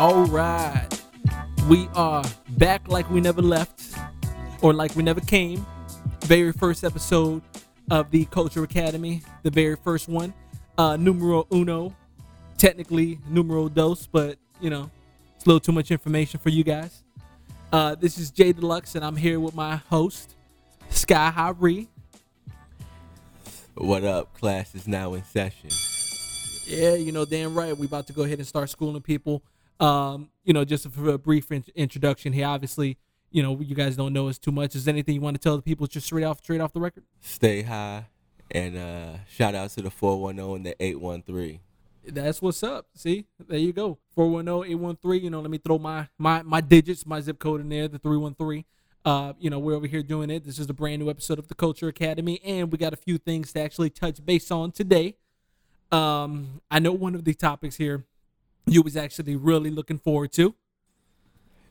All right. We are back like we never left or like we never came. Very first episode of the Culture Academy, the very first one. Uh, numero uno, technically numero dos, but you know, it's a little too much information for you guys. Uh, this is Jae Dlux, and I'm here with my host, Sky High Ree. What up? Class is now in session. Yeah, you know, damn right. We about to go ahead and start schooling people. Um, you know, just for a brief in- introduction here. Obviously, you know, you guys don't know us too much. Is there anything you want to tell the people just straight off, straight off the record? Stay high, and uh, shout out to the 410 and the 813. That's what's up. See, there you go. 410-813. You know, let me throw my my my digits, my zip code in there, the 313. Uh, you know, we're over here doing it. This is a brand new episode of the Culture Academy, and we got a few things to actually touch base on today. Um, I know one of the topics here you was actually really looking forward to.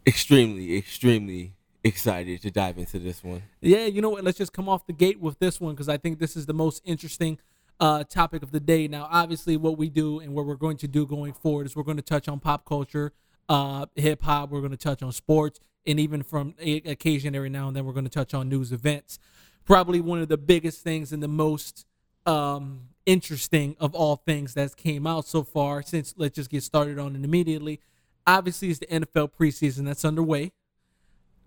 Extremely, extremely excited to dive into this one. Yeah, you know what? Let's just come off the gate with this one because I think this is the most interesting uh, topic of the day. Now, obviously, what we do and what we're going to do going forward is we're going to touch on pop culture, uh, hip hop. We're going to touch on sports, and even from occasion every now and then, we're going to touch on news events. Probably one of the biggest things and the most um, interesting of all things that's came out so far. Since let's just get started on it immediately. Obviously, it's the NFL preseason that's underway.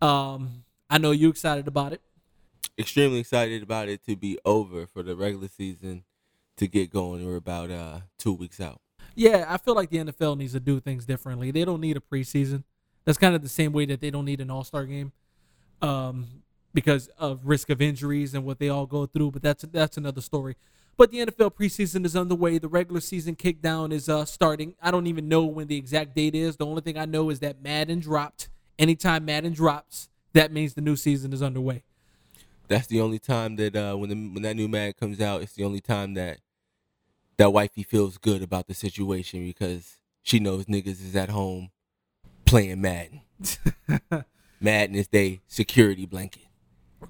Um, I know you're excited about it. Extremely excited about it to be over for the regular season to get going. We're about uh, two weeks out. Yeah, I feel like the NFL needs to do things differently. They don't need a preseason. That's kind of the same way that they don't need an All Star game, um, because of risk of injuries and what they all go through. But that's that's another story. But the NFL preseason is underway. The regular season kickdown is uh, starting. I don't even know when the exact date is. The only thing I know is that Madden dropped. Anytime Madden drops, that means the new season is underway. That's the only time that uh, when the, when that new man comes out, it's the only time that that wifey feels good about the situation because she knows niggas is at home playing Madden. Madden is their security blanket.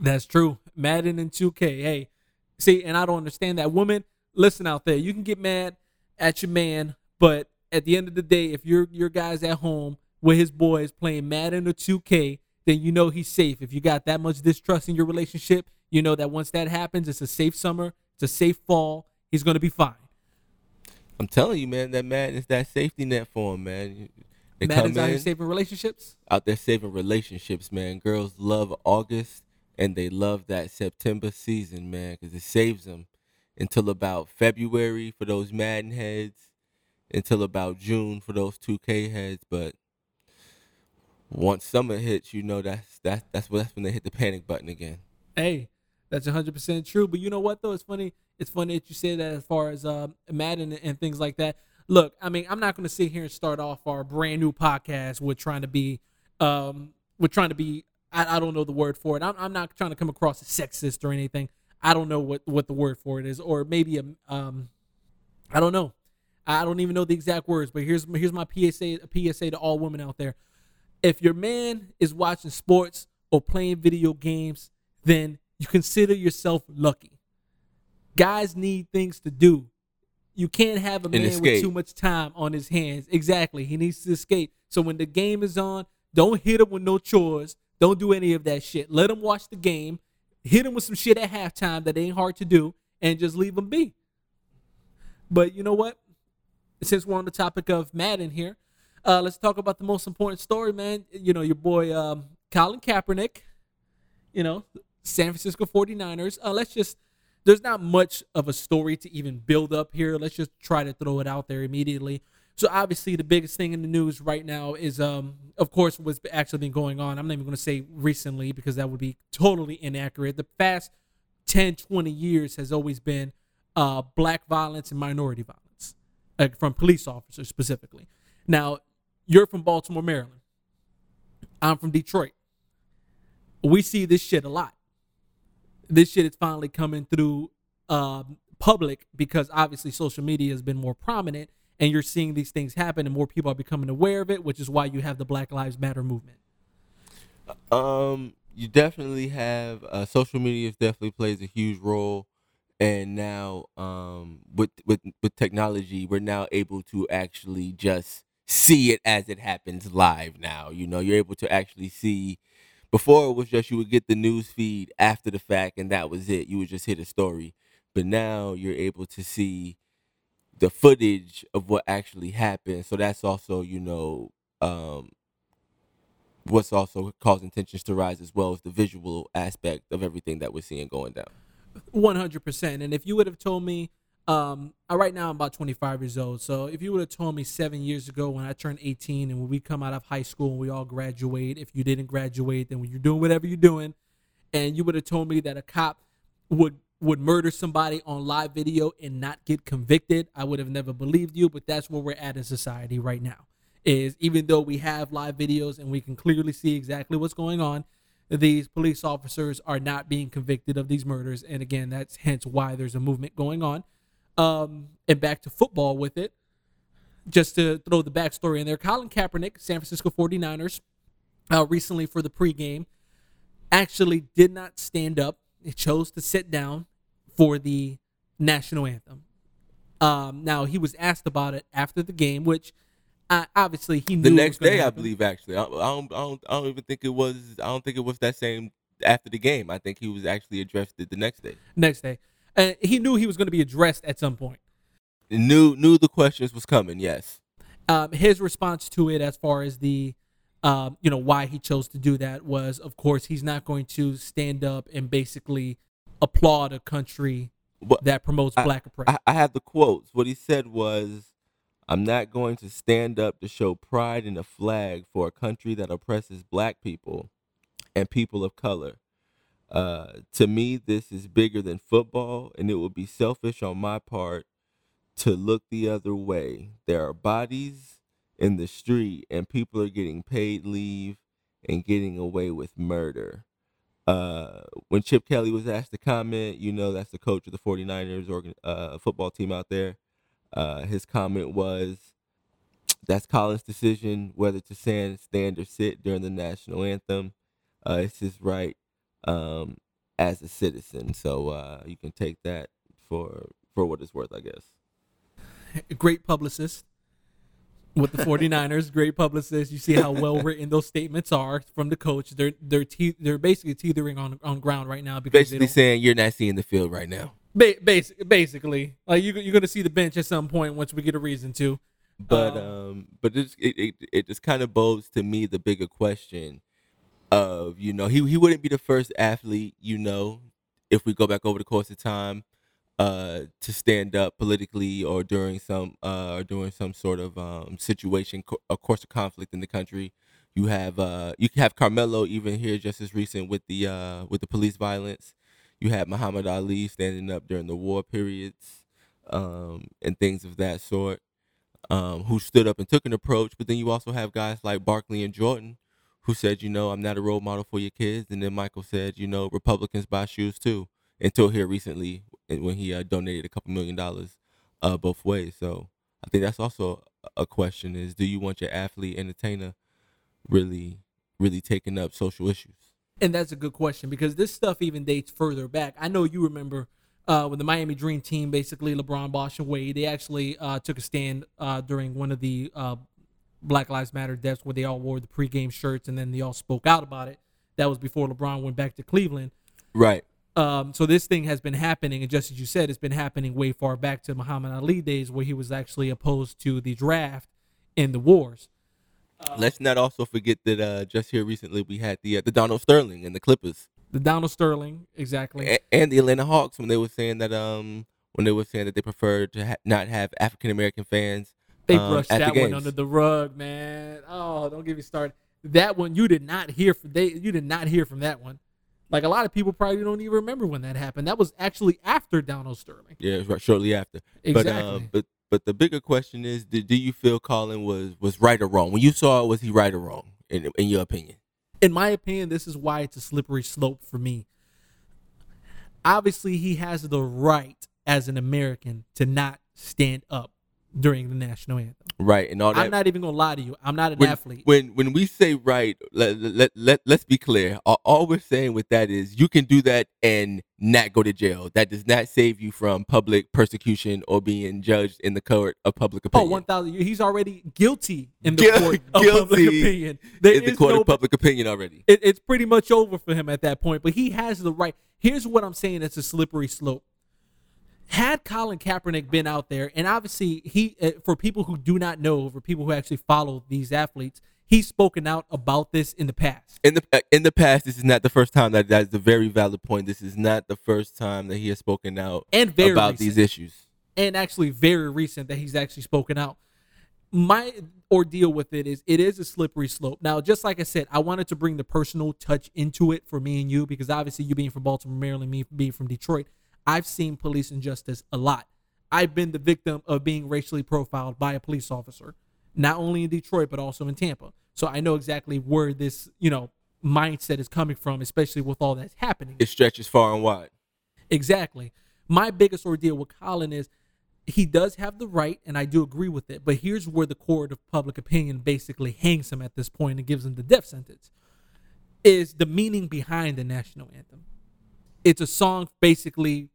That's true. Madden and 2K. Hey, see, and I don't understand that. Woman, listen out there. You can get mad at your man, but at the end of the day, if your your guy's at home with his boys playing Madden or 2K, then you know he's safe. If you got that much distrust in your relationship, you know that once that happens, it's a safe summer, it's a safe fall. He's gonna be fine. I'm telling you, man, that Madden is that safety net for him, man. They Madden's come out here saving relationships. out there saving relationships, man. Girls love August and they love that September season, man, because it saves them until about February for those Madden heads, until about June for those 2K heads. But once summer hits, you know that's that's that's when that's when they hit the panic button again. Hey, that's hundred percent true. But you know what though? It's funny. It's funny that you say that as far as um, Madden and, and things like that. Look, I mean, I'm not going to sit here and start off our brand new podcast with trying to be, um, with trying to be. I, I don't know the word for it. I'm, I'm not trying to come across as sexist or anything. I don't know what what the word for it is, or maybe a um, I don't know. I don't even know the exact words. But here's here's my PSA a PSA to all women out there. If your man is watching sports or playing video games, then you consider yourself lucky. Guys need things to do. You can't have a man with too much time on his hands. Exactly. He needs to escape. So when the game is on, don't hit him with no chores. Don't do any of that shit. Let them watch the game. Hit them with some shit at halftime that ain't hard to do and just leave them be. But you know what? Since we're on the topic of Madden here, uh, let's talk about the most important story, man. You know, your boy um, Colin Kaepernick, you know, San Francisco 49ers. Uh, let's just, there's not much of a story to even build up here. Let's just try to throw it out there immediately. So obviously the biggest thing in the news right now is, um, of course, what's actually been going on. I'm not even going to say recently because that would be totally inaccurate. The past 10, 20 years has always been uh, black violence and minority violence uh, from police officers specifically. Now, you're from Baltimore, Maryland. I'm from Detroit. We see this shit a lot. This shit is finally coming through um, public because obviously social media has been more prominent and you're seeing these things happen and more people are becoming aware of it, which is why you have the Black Lives Matter movement. Um, you definitely have uh, social media definitely plays a huge role, and now um with with with technology, we're now able to actually just see it as it happens live now. You know, you're able to actually see. Before it was just you would get the news feed after the fact, and that was it. You would just hit a story. But now you're able to see the footage of what actually happened. So that's also, you know, um, what's also causing tensions to rise as well as the visual aspect of everything that we're seeing going down. One hundred percent. And if you would have told me, um, I, right now I'm about 25 years old. So if you would have told me seven years ago when I turned 18 and when we come out of high school and we all graduate, if you didn't graduate, then when you're doing whatever you're doing, and you would have told me that a cop would would murder somebody on live video and not get convicted, I would have never believed you. But that's where we're at in society right now. Is even though we have live videos and we can clearly see exactly what's going on, these police officers are not being convicted of these murders. And again, that's hence why there's a movement going on. Um, and back to football with it, just to throw the backstory in there, Colin Kaepernick, San Francisco 49ers, uh, recently for the pregame, actually did not stand up. He chose to sit down for the national anthem. Um, now he was asked about it after the game, which uh, obviously he knew The next day, I believe, actually, I, I don't, I don't, I don't even think it was. I don't think it was that same after the game. I think he was actually addressed it the next day. next day. Uh, he knew he was going to be addressed at some point. Knew, knew the questions was coming. Yes. um, his response to it, as far as the, um, you know, why he chose to do that was, of course, he's not going to stand up and basically applaud a country But that promotes I- black oppression. I, I have the quotes. What he said was, "I'm not going to stand up to show pride in a flag for a country that oppresses black people and people of color. Uh, to me, this is bigger than football, and it would be selfish on my part to look the other way. There are bodies in the street, and people are getting paid leave and getting away with murder." Uh, when Chip Kelly was asked to comment, you know, that's the coach of the 49ers organ, uh, football team out there. Uh, his comment was, that's Colin's decision whether to stand, stand or sit during the national anthem. Uh, it's his right um, as a citizen. So uh, you can take that for for what it's worth, I guess. great publicist with the 49ers, great publicist. You see how well written those statements are from the coach. They're they're te- they're basically teetering on on ground right now because Basically saying you're not seeing the field right now. ba- basic, basically like you you're going to see the bench at some point once we get a reason to. but Um, um but it it it just kind of bodes to me the bigger question of you know he he wouldn't be the first athlete you know if we go back over the course of time uh to stand up politically or during some uh or during some sort of um situation co- course of conflict in the country you have uh you have Carmelo even here just as recent with the uh with the police violence you had Muhammad Ali standing up during the war periods um and things of that sort um, who stood up and took an approach. But then you also have guys like Barkley and Jordan who said, you know, I'm not a role model for your kids. And then Michael said, you know, Republicans buy shoes too. Until here recently, when he uh, donated a couple million dollars uh, both ways. So I think that's also a question: is do you want your athlete entertainer really, really taking up social issues? And that's a good question because this stuff even dates further back. I know you remember uh, when the Miami Dream team, basically LeBron, Bosh, and Wade, they actually uh, took a stand uh, during one of the uh, Black Lives Matter deaths where they all wore the pregame shirts and then they all spoke out about it. That was before LeBron went back to Cleveland. Right. Um, so this thing has been happening, and just as you said, it's been happening way far back to Muhammad Ali days, where he was actually opposed to the draft in the wars. Let's not also forget that uh, just here recently we had the uh, the Donald Sterling and the Clippers. The Donald Sterling, exactly. A- and the Atlanta Hawks when they were saying that um when they were saying that they preferred to ha- not have African American fans. They um, brushed that one under the rug, man. Oh, don't get me started. That one you did not hear from. They you did not hear from that one. Like a lot of people probably don't even remember when that happened. That was actually after Donald Sterling. Yeah, right shortly after. Exactly. But um, but but the bigger question is, do, do you feel Colin was was right or wrong? When you saw it, was he right or wrong in in your opinion? in my opinion, this is why it's a slippery slope for me. Obviously, he has the right as an American to not stand up during the national anthem. Right, and all that. I'm not even gonna lie to you. I'm not an when, athlete. When when we say right, let, let, let, let's be clear. All, we're saying with that is you can do that and not go to jail. That does not save you from public persecution or being judged in the court of public Oh, opinion. 1,000. He's already guilty in the court of public opinion. There in the court no- of public opinion already. it, it's pretty much over for him at that point. But he has the right. Here's what I'm saying: it's a slippery slope. Had Colin Kaepernick been out there, and obviously he, uh, for people who do not know, for people who actually follow these athletes, he's spoken out about this in the past. In the uh, in the past, this is not the first time that that is a very valid point. This is not the first time that he has spoken out And very about recent. these issues. and actually very recent that he's actually spoken out. My ordeal with it is it is a slippery slope. Now, just like I said, I wanted to bring the personal touch into it for me and you because obviously you being from Baltimore, Maryland, me being from Detroit, I've seen police injustice a lot. I've been the victim of being racially profiled by a police officer, not only in Detroit but also in Tampa. So I know exactly where this, you know, mindset is coming from, especially with all that's happening. It stretches far and wide. Exactly. My biggest ordeal with Colin is he does have the right, and I do agree with it. But here's where the court of public opinion basically hangs him at this point and gives him the death sentence. Is the meaning behind the national anthem? It's a song basically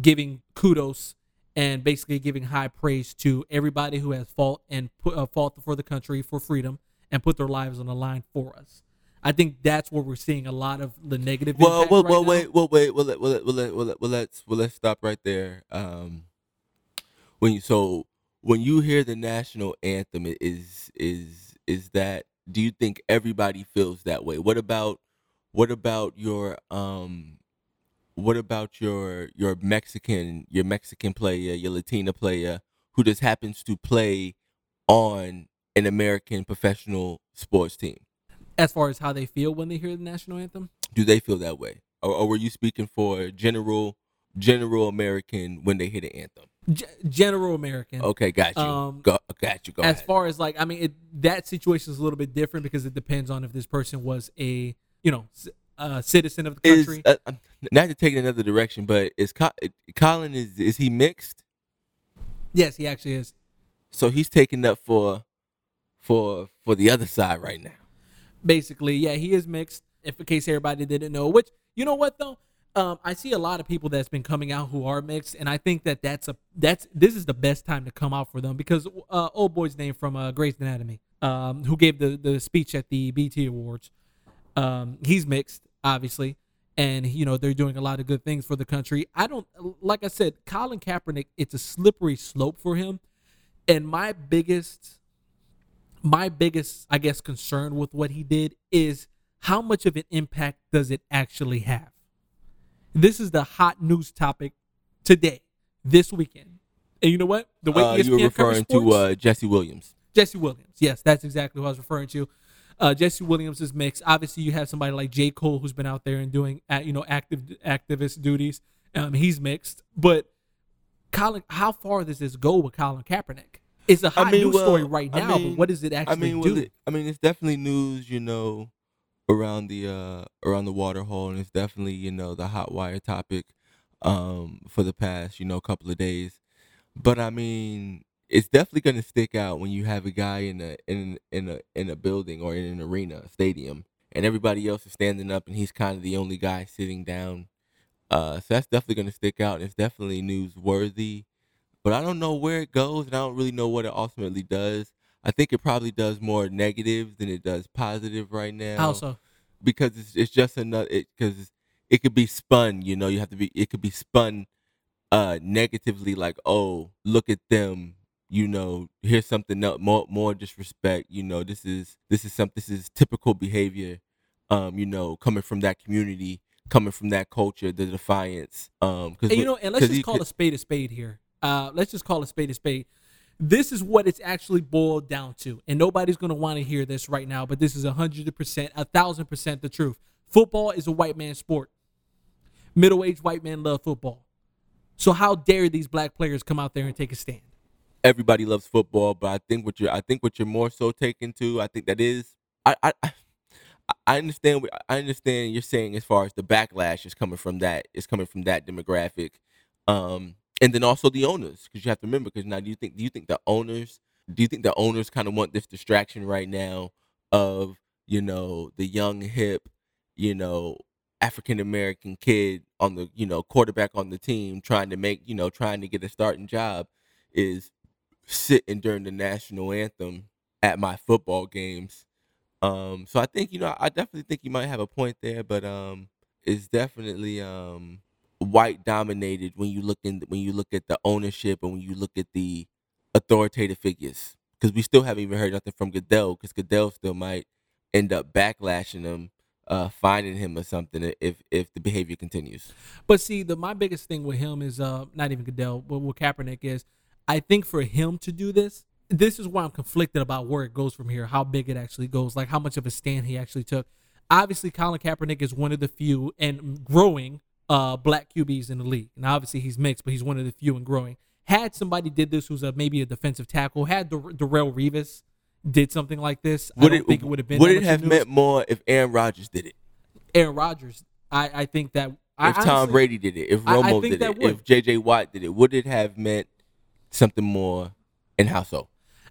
giving kudos and basically giving high praise to everybody who has fought and put uh, fought for the country for freedom and put their lives on the line for us. I think that's where we're seeing a lot of the negative. Well, well, right well, now. wait, well, wait, well, let, well, let, well, let, well, let, well, let's, well, let's stop right there. Um, when you, so when you hear the national anthem, is, is, is that, do you think everybody feels that way? What about, what about your, um, what about your, your Mexican, your Mexican player, your Latina player who just happens to play on an American professional sports team? as far as how they feel when they hear the national anthem. do they feel that way or, or were you speaking for general general american when they hear the anthem G- general American. okay got you Um, go, got you go as ahead. far as like, I mean, it, that situation is a little bit different because it depends on if this person was a, you know, citizen of the is country. uh, um, not to take it another direction but is colin is is he mixed yes, he actually is. so he's taking up for for for the other side right now Basically, yeah, he is mixed. If in case everybody didn't know, which you know what though, um, I see a lot of people that's been coming out who are mixed, and I think that that's a that's this is the best time to come out for them because uh, old boy's name from uh, Grey's Anatomy, um, who gave the the speech at the BET Awards, um, he's mixed, obviously, and you know they're doing a lot of good things for the country. I don't like I said, Colin Kaepernick. It's a slippery slope for him, and my biggest my biggest, I guess, concern with what he did is how much of an impact does it actually have? This is the hot news topic today, this weekend. And you know what? The way uh, you were referring to uh, jesse williams Jesse Williams. Yes, that's exactly who I was referring to. Uh, Jesse Williams is mixed. Obviously, you have somebody like J. Cole who's been out there and doing, you know, active activist duties. Um, he's mixed. But Colin, how far does this go with Colin Kaepernick? It's a hot I mean, news well, story right I now, mean- but what does it actually I mean, do? it, I mean, it's definitely news, you know, around the uh around the water hole, and it's definitely you know the hot wire topic, um, for the past you know couple of days. But I mean, it's definitely going to stick out when you have a guy in a in in a in a building or in an arena, a stadium, and everybody else is standing up, and he's kind of the only guy sitting down. Uh, so that's definitely going to stick out. And it's definitely newsworthy but I don't know where it goes, and I don't really know what it ultimately does. I think it probably does more negative than it does positive right now. How so? Because it's it's just another because it, could be spun. You know, you have to be. It could be spun uh negatively, like oh look at them. You know, here's something else, more more disrespect. You know, this is this is some this is typical behavior. Um, you know, coming from that community, coming from that culture, the defiance. Um, because you know, and let's just call a spade a spade here. Uh, let's just call a spade a spade. This is what it's actually boiled down to, and nobody's going to want to hear this right now. But this is a hundred percent, a thousand percent the truth. Football is a white man sport. Middle-aged white men love football. So how dare these black players come out there and take a stand? Everybody loves football, but I think what you're I think what you're more so taken to, I think that is I I I- understand what I understand you're saying as far as the backlash is coming from that is coming from that demographic. Um and then also the owners, because you have to remember. Because now, do you think do you think the owners do you think the owners kind of want this distraction right now of you know the young hip, you know African American kid on the you know quarterback on the team trying to make you know trying to get a starting job is sitting during the national anthem at my football games. Um, so I think you know I definitely think you might have a point there, but um, it's definitely um white dominated when you look in when you look at the ownership and when you look at the authoritative figures because we still haven't even heard nothing from Goodell because Goodell still might end up backlashing him uh, finding him or something if if the behavior continues. But see, the my biggest thing with him is uh not even Goodell, but with Kaepernick is I think for him to do this, this is why I'm conflicted about where it goes from here, how big it actually goes, like how much of a stand he actually took. Obviously, Colin Kaepernick is one of the few and growing uh black QBs in the league. And obviously he's mixed, but he's one of the few and growing. Had somebody did this who's a maybe a defensive tackle, had Dar- Darrelle Revis did something like this, Would I don't it think it would have been. would it have news. meant more if Aaron Rodgers did it? Aaron Rodgers? I, I think that I If Tom honestly- Brady did it, if Romo did it, would. if JJ Watt did it, would it have meant something more and how so?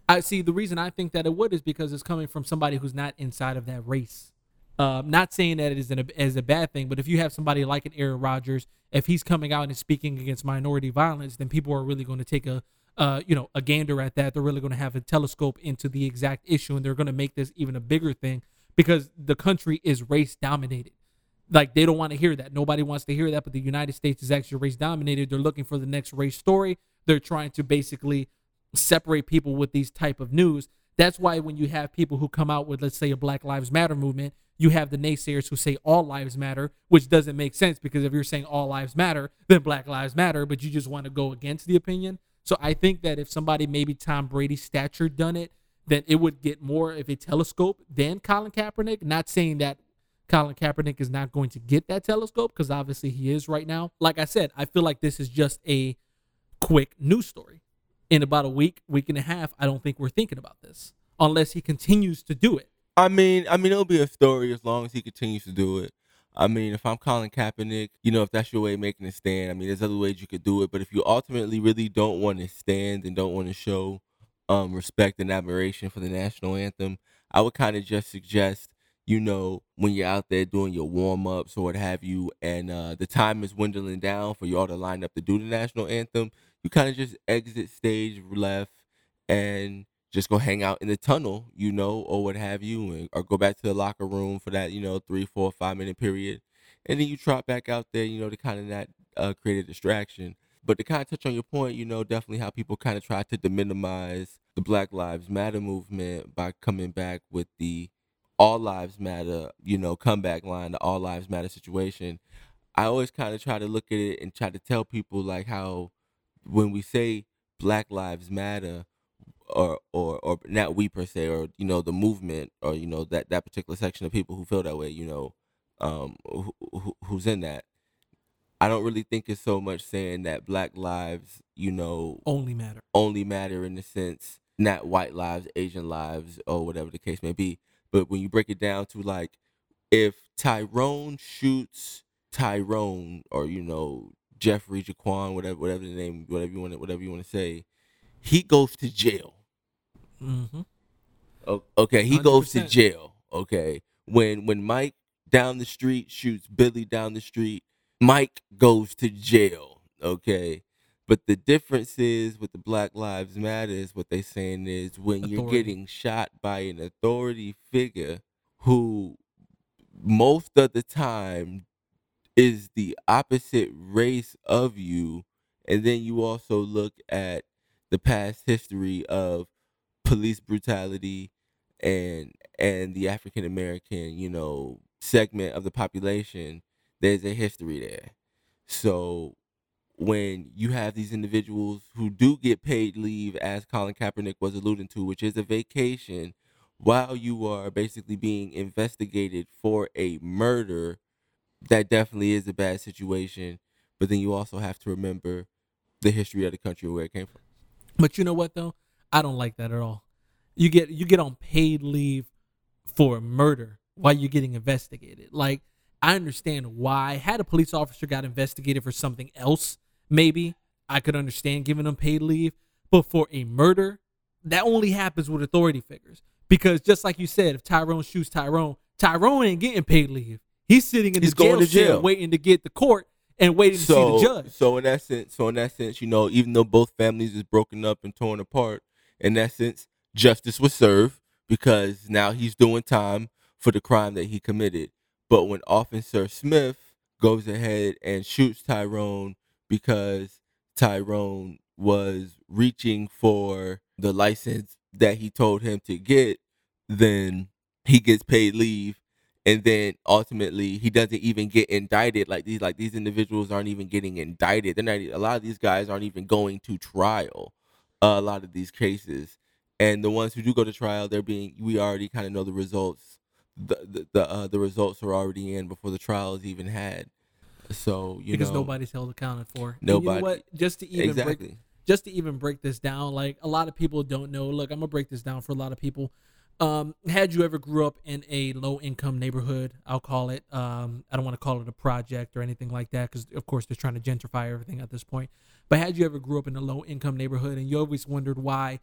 I see the reason I think that it would is because it's coming from somebody who's not inside of that race. Um, not saying that it is an, as a bad thing, but if you have somebody like an Aaron Rodgers, if he's coming out and speaking against minority violence, then people are really going to take a uh, you know a gander at that. They're really going to have a telescope into the exact issue, and they're going to make this even a bigger thing because the country is race dominated. Like they don't want to hear that. Nobody wants to hear that, but the United States is actually race dominated. They're looking for the next race story. They're trying to basically separate people with these type of news. That's why when you have people who come out with, let's say, a Black Lives Matter movement, you have the naysayers who say all lives matter, which doesn't make sense because if you're saying all lives matter, then Black Lives Matter, but you just want to go against the opinion. So I think that if somebody maybe Tom Brady's stature done it, then it would get more of a telescope than Colin Kaepernick. Not saying that Colin Kaepernick is not going to get that telescope because obviously he is right now. Like I said, I feel like this is just a quick news story. In about a week, week and a half, I don't think we're thinking about this unless he continues to do it. I mean, I mean, it'll be a story as long as he continues to do it. I mean, if I'm Colin Kaepernick, you know, if that's your way of making a stand, I mean, there's other ways you could do it. But if you ultimately really don't want to stand and don't want to show um, respect and admiration for the national anthem, I would kind of just suggest, you know, when you're out there doing your warm ups or what have you, and uh, the time is dwindling down for y'all to line up to do the national anthem, you kind of just exit stage left and just go hang out in the tunnel, you know, or what have you, and, or go back to the locker room for that, you know, three, four, five minute period, and then you trot back out there, you know, to kind of not uh, create a distraction. But to kind of touch on your point, you know, definitely how people kind of try to minimize the Black Lives Matter movement by coming back with the All Lives Matter, you know, comeback line, the All Lives Matter situation. I always kind of try to look at it and try to tell people like how when we say Black Lives Matter, or or or not we per se, or you know the movement, or you know that that particular section of people who feel that way, you know, um, who, who, who's in that. I don't really think it's so much saying that Black lives, you know, Only matter. only matter in the sense not white lives, Asian lives, or whatever the case may be. But when you break it down to like, if Tyrone shoots Tyrone, or you know Jeffrey Jaquan, whatever whatever the name, whatever you want to whatever you want to say, he goes to jail. Mm-hmm. Okay, he goes to jail. Okay, when when Mike down the street shoots Billy down the street, Mike goes to jail. Okay, but the difference is with the Black Lives Matter is what they're saying is when you're getting shot by an authority figure who most of the time is the opposite race of you, and then you also look at the past history of police brutality and and the African American, you know, segment of the population, there's a history there. So when you have these individuals who do get paid leave, as Colin Kaepernick was alluding to, which is a vacation, while you are basically being investigated for a murder, that definitely is a bad situation. But then you also have to remember the history of the country where it came from. But you know what though? I don't like that at all. You get you get on paid leave for murder while you're getting investigated. Like I understand why. Had a police officer got investigated for something else, maybe I could understand giving them paid leave. But for a murder, that only happens with authority figures. Because just like you said, if Tyrone shoots Tyrone, Tyrone ain't getting paid leave. He's sitting in He's the jail, going to jail. waiting to get the court and waiting to see the judge. so in that sense, so in that sense, you know, even though both families is broken up and torn apart, in that sense, justice was served because now he's doing time for the crime that he committed. But when Officer Smith goes ahead and shoots Tyrone because Tyrone was reaching for the license that he told him to get, then he gets paid leave and then ultimately he doesn't even get indicted like these like these individuals aren't even getting indicted they're not a lot of these guys aren't even going to trial uh, a lot of these cases and the ones who do go to trial they're being we already kind of know the results the the the, uh, the results are already in before the trial is even had so you because know nobody's held accounted for. And you know Nobody. what? Just to even break exactly just to even break this down, like a lot of people don't know. Look, I'm gonna break this down for a lot of people. Um, had you ever grew up in a low income neighborhood? I'll call it. Um, I don't want to call it a project or anything like that because, of course, they're trying to gentrify everything at this point. But had you ever grew up in a low income neighborhood and you always wondered why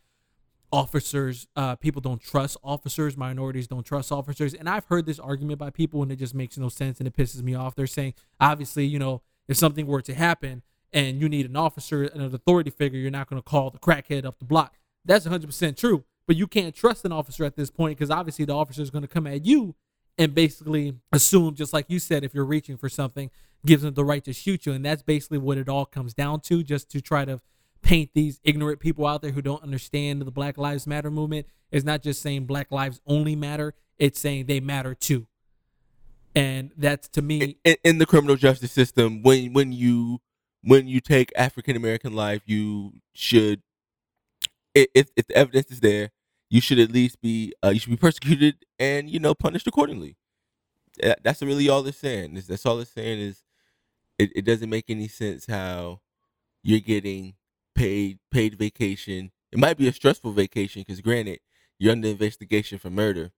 officers, uh, people don't trust officers, minorities don't trust officers, and I've heard this argument by people and it just makes no sense and it pisses me off. They're saying, obviously, you know, if something were to happen and you need an officer an authority figure, you're not going to call the crackhead up the block. That's 100% true. But you can't trust an officer at this point because obviously the officer is going to come at you and basically assume, just like you said, if you're reaching for something, gives them the right to shoot you. And that's basically what it all comes down to, just to try to paint these ignorant people out there who don't understand the Black Lives Matter movement. It's not just saying Black lives only matter, it's saying they matter too. And that's to me, in, in the criminal justice system when when you when you take African American life, you should if if the evidence is there, you should at least be uh, you should be persecuted and you know punished accordingly. That- That's really all it's saying. That's all it's saying is it, it doesn't make any sense how you're getting paid paid vacation. It might be a stressful vacation because granted you're under investigation for murder,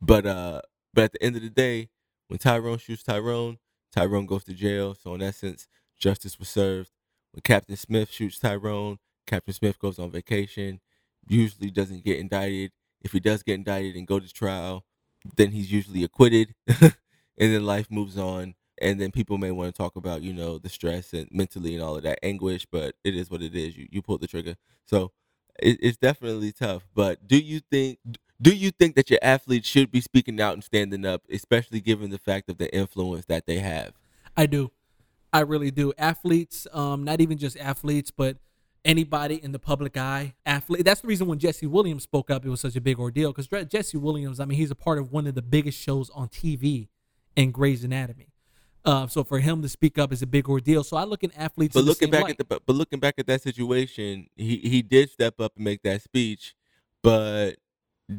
but uh but at the end of the day, when Tyrone shoots Tyrone, Tyrone goes to jail. So in essence, justice was served. When Captain Smith shoots Tyrone, Captain Smith goes on vacation. Usually doesn't get indicted. If he does get indicted and go to trial, then he's usually acquitted, and then life moves on. And then people may want to talk about, you know, the stress and mentally and all of that anguish, but it is what it is. You you pulled the trigger, so it, it's definitely tough. But do you think do you think that your athletes should be speaking out and standing up, especially given the fact of the influence that they have? I do. I really do. Athletes, um, not even just athletes, but anybody in the public eye. Athlete. That's the reason when Jesse Williams spoke up, it was such a big ordeal because Jesse Williams. I mean, he's a part of one of the biggest shows on TV in Grey's Anatomy. Uh, so for him to speak up is a big ordeal. So I look at athletes. But looking back light. at the but but looking back at that situation, he he did step up and make that speech. But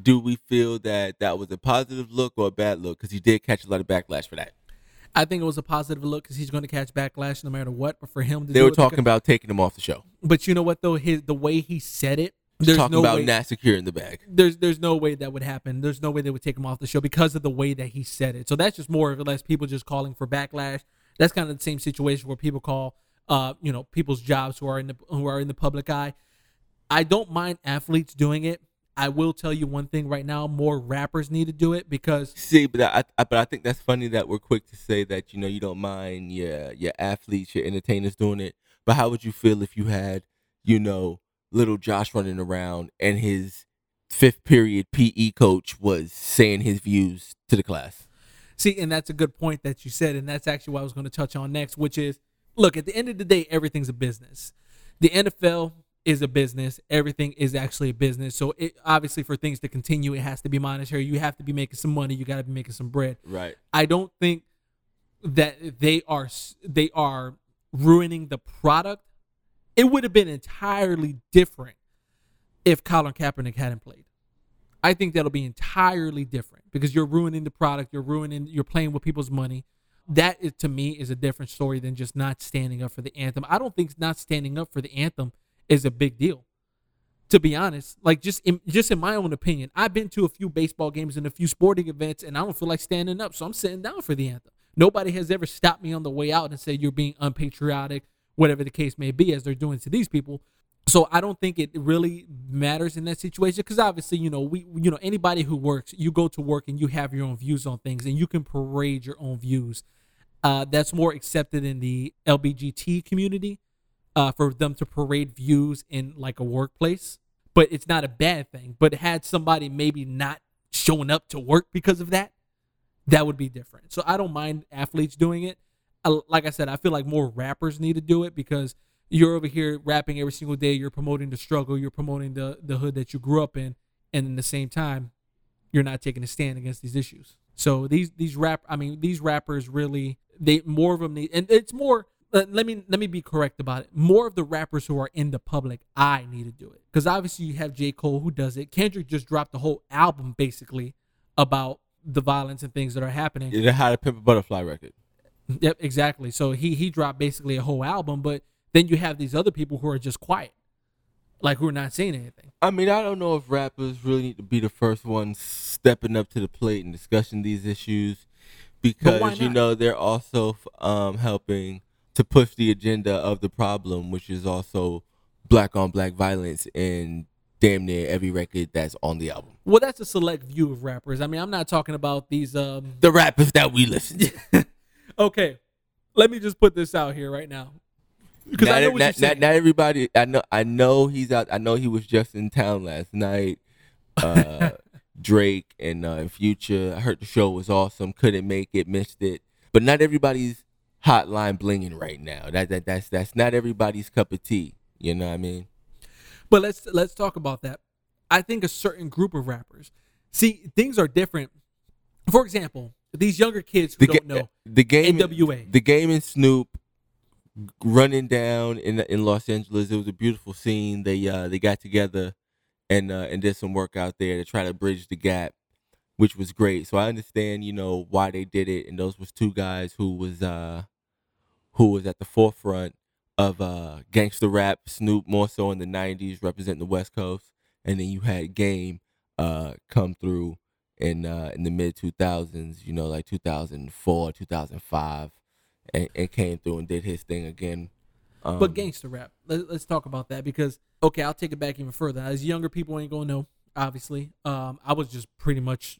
do we feel that that was a positive look or a bad look? Because he did catch a lot of backlash for that. I think it was a positive look because he's going to catch backlash no matter what. But for him to They were talking about taking him off the show. But you know what though, his the way he said it, there's talking no about way. not securing the bag. there's there's no way that would happen. There's no way they would take him off the show because of the way that he said it. So that's just more or less people just calling for backlash. That's kind of the same situation where people call, uh, you know, people's jobs who are in the who are in the public eye. I don't mind athletes doing it. I will tell you one thing right now: more rappers need to do it because See, but I, I but I think that's funny that we're quick to say that you know you don't mind your your athletes, your entertainers doing it. But how would you feel if you had you know little Josh running around and his fifth period PE coach was saying his views to the class? See, and that's a good point that you said, and that's actually what I was going to touch on next, which is look, at the end of the day, everything's a business. The NFL is a business. Everything is actually a business. So it obviously for things to continue, it has to be monetary. You have to be making some money. You got to be making some bread. Right. I don't think that they are they are ruining the product. It would have been entirely different if Colin Kaepernick hadn't played. I think that'll be entirely different because you're ruining the product. You're ruining. You're playing with people's money. That is, to me is a different story than just not standing up for the anthem. I don't think not standing up for the anthem is a big deal. To be honest, like just in, just in my own opinion, I've been to a few baseball games and a few sporting events, and I don't feel like standing up, so I'm sitting down for the anthem. Nobody has ever stopped me on the way out and said you're being unpatriotic whatever the case may be, as they're doing to these people. So I don't think it really matters in that situation because obviously, you know, we, you know, anybody who works, you go to work and you have your own views on things and you can parade your own views. Uh, that's more accepted in the LBGT community uh, for them to parade views in like a workplace, but it's not a bad thing. But had somebody maybe not showing up to work because of that, that would be different. So I don't mind athletes doing it. I, like I said, I feel like more rappers need to do it because you're over here rapping every single day. You're promoting the struggle. You're promoting the the hood that you grew up in, and in the same time, you're not taking a stand against these issues. So these these rap, I mean, these rappers really they more of them need, and it's more. Uh, let me let me be correct about it. More of the rappers who are in the public eye need to do it because obviously you have J Cole who does it. Kendrick just dropped the whole album basically about the violence and things that are happening. Yeah, How to Pimp a Butterfly record. Yep, exactly. So he he dropped basically a whole album, but then you have these other people who are just quiet, like who are not saying anything. I mean, I don't know if rappers really need to be the first ones stepping up to the plate and discussing these issues because you know they're also um, helping to push the agenda of the problem, which is also black on black violence in damn near every record that's on the album. Well, that's a select view of rappers. I mean, I'm not talking about these um the rappers that we listen to. okay, let me just put this out here right now. Because I know what not. Not, not, everybody. I know. I know he's out. I know he was just in town last night. Uh, Drake and uh, Future. I heard the show was awesome. Couldn't make it. Missed it. But not everybody's hotline blinging right now. That that that's that's not everybody's cup of tea. You know what I mean? But let's let's talk about that. I think a certain group of rappers. See, things are different. For example, these younger kids who the don't ga- know the game NWA. The game and Snoop running down in in Los Angeles. It was a beautiful scene. They uh they got together and uh, and did some work out there to try to bridge the gap, which was great. So I understand, you know, why they did it. And those was two guys who was uh who was at the forefront of uh gangster rap, Snoop more so in the '90s, representing the West Coast, and then you had Game uh come through in uh in the mid 2000s, you know, like 2004, 2005 and, and came through and did his thing again. Um, but gangster rap, Let, us talk about that because okay, I'll take it back even further. As younger people ain't gonna know, obviously. Um, I was just pretty much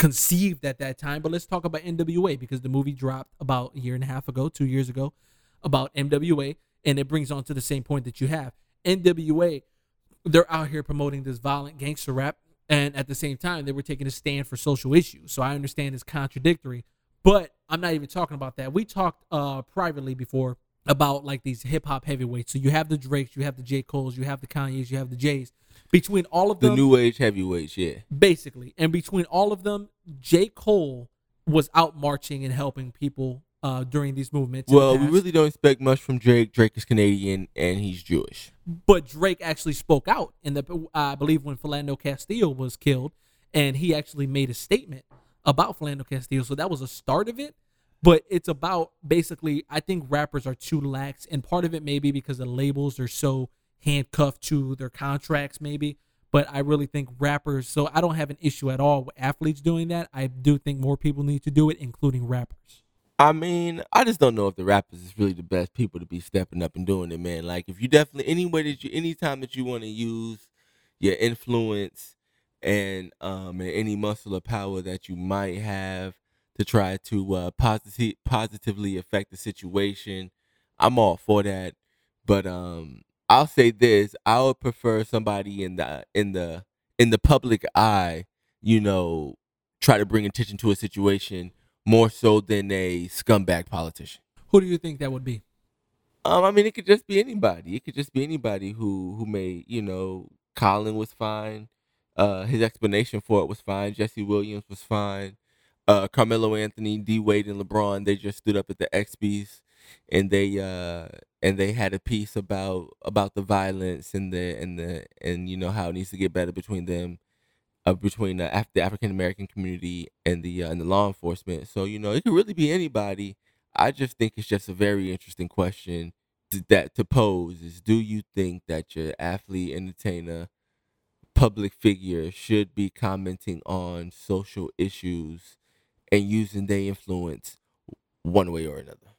conceived at that time. But let's talk about NWA because the movie dropped about a year and a half ago, two years ago, about NWA, and it brings on to the same point that you have. NWA, they're out here promoting this violent gangster rap, and at the same time, they were taking a stand for social issues. So I understand it's contradictory, but I'm not even talking about that. We talked uh, privately before about like these hip hop heavyweights. So you have the Drakes, you have the J. Cole's, you have the Kanye's, you have the J's. Between all of them, the new age heavyweights, yeah, basically, and between all of them, J. Cole was out marching and helping people uh, during these movements. Well, we really don't expect much from Drake. Drake is Canadian and he's Jewish. But Drake actually spoke out in the, I believe, when Philando Castile was killed, and he actually made a statement about Philando Castile. So that was a start of it. But it's about basically, I think rappers are too lax, and part of it maybe because the labels are so handcuffed to their contracts, maybe. But I really think rappers. So I don't have an issue at all with athletes doing that. I do think more people need to do it, including rappers. I mean, I just don't know if the rappers is really the best people to be stepping up and doing it, man. Like, if you definitely any way that you, anytime that you want to use your influence and um and any muscle or power that you might have to try to uh, positive positively affect the situation. I'm all for that, but um, I'll say this: I would prefer somebody in the in the in the public eye, you know, try to bring attention to a situation more so than a scumbag politician. Who do you think that would be? Um, I mean, it could just be anybody. It could just be anybody who who may, you know, Colin was fine. Uh, his explanation for it was fine. Jesse Williams was fine uh, Carmelo Anthony, D Wade, and LeBron, they just stood up at the ESPYS and they uh and they had a piece about about the violence and the and the and you know how it needs to get better between them uh, between the, Af- the African American community and the uh, and the law enforcement. So you know it could really be anybody. I just think it's just a very interesting question to, that to pose is: Do you think that your athlete, entertainer, public figure should be commenting on social issues and using their influence one way or another.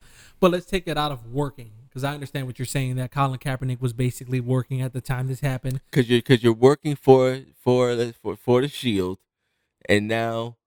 But let's take it out of working because I understand what you're saying that Colin Kaepernick was basically working at the time this happened. Because you're because you're working for for for for the Shield, and now